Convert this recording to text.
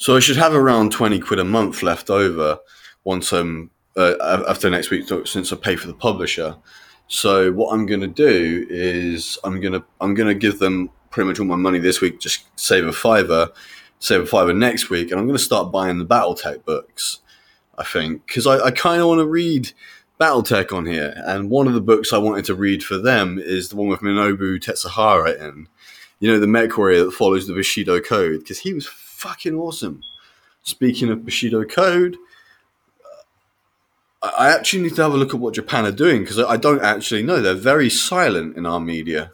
So I should have around twenty quid a month left over once I'm uh, after next week since I pay for the publisher. So what I'm going to do is I'm going to I'm going to give them pretty much all my money this week. Just save a fiver, save a fiver next week, and I'm going to start buying the BattleTech books. I think because I, I kind of want to read BattleTech on here, and one of the books I wanted to read for them is the one with Minobu Tetsuhara in. You know, the mech warrior that follows the Bushido Code because he was fucking awesome. Speaking of Bushido Code, I actually need to have a look at what Japan are doing because I don't actually know. They're very silent in our media.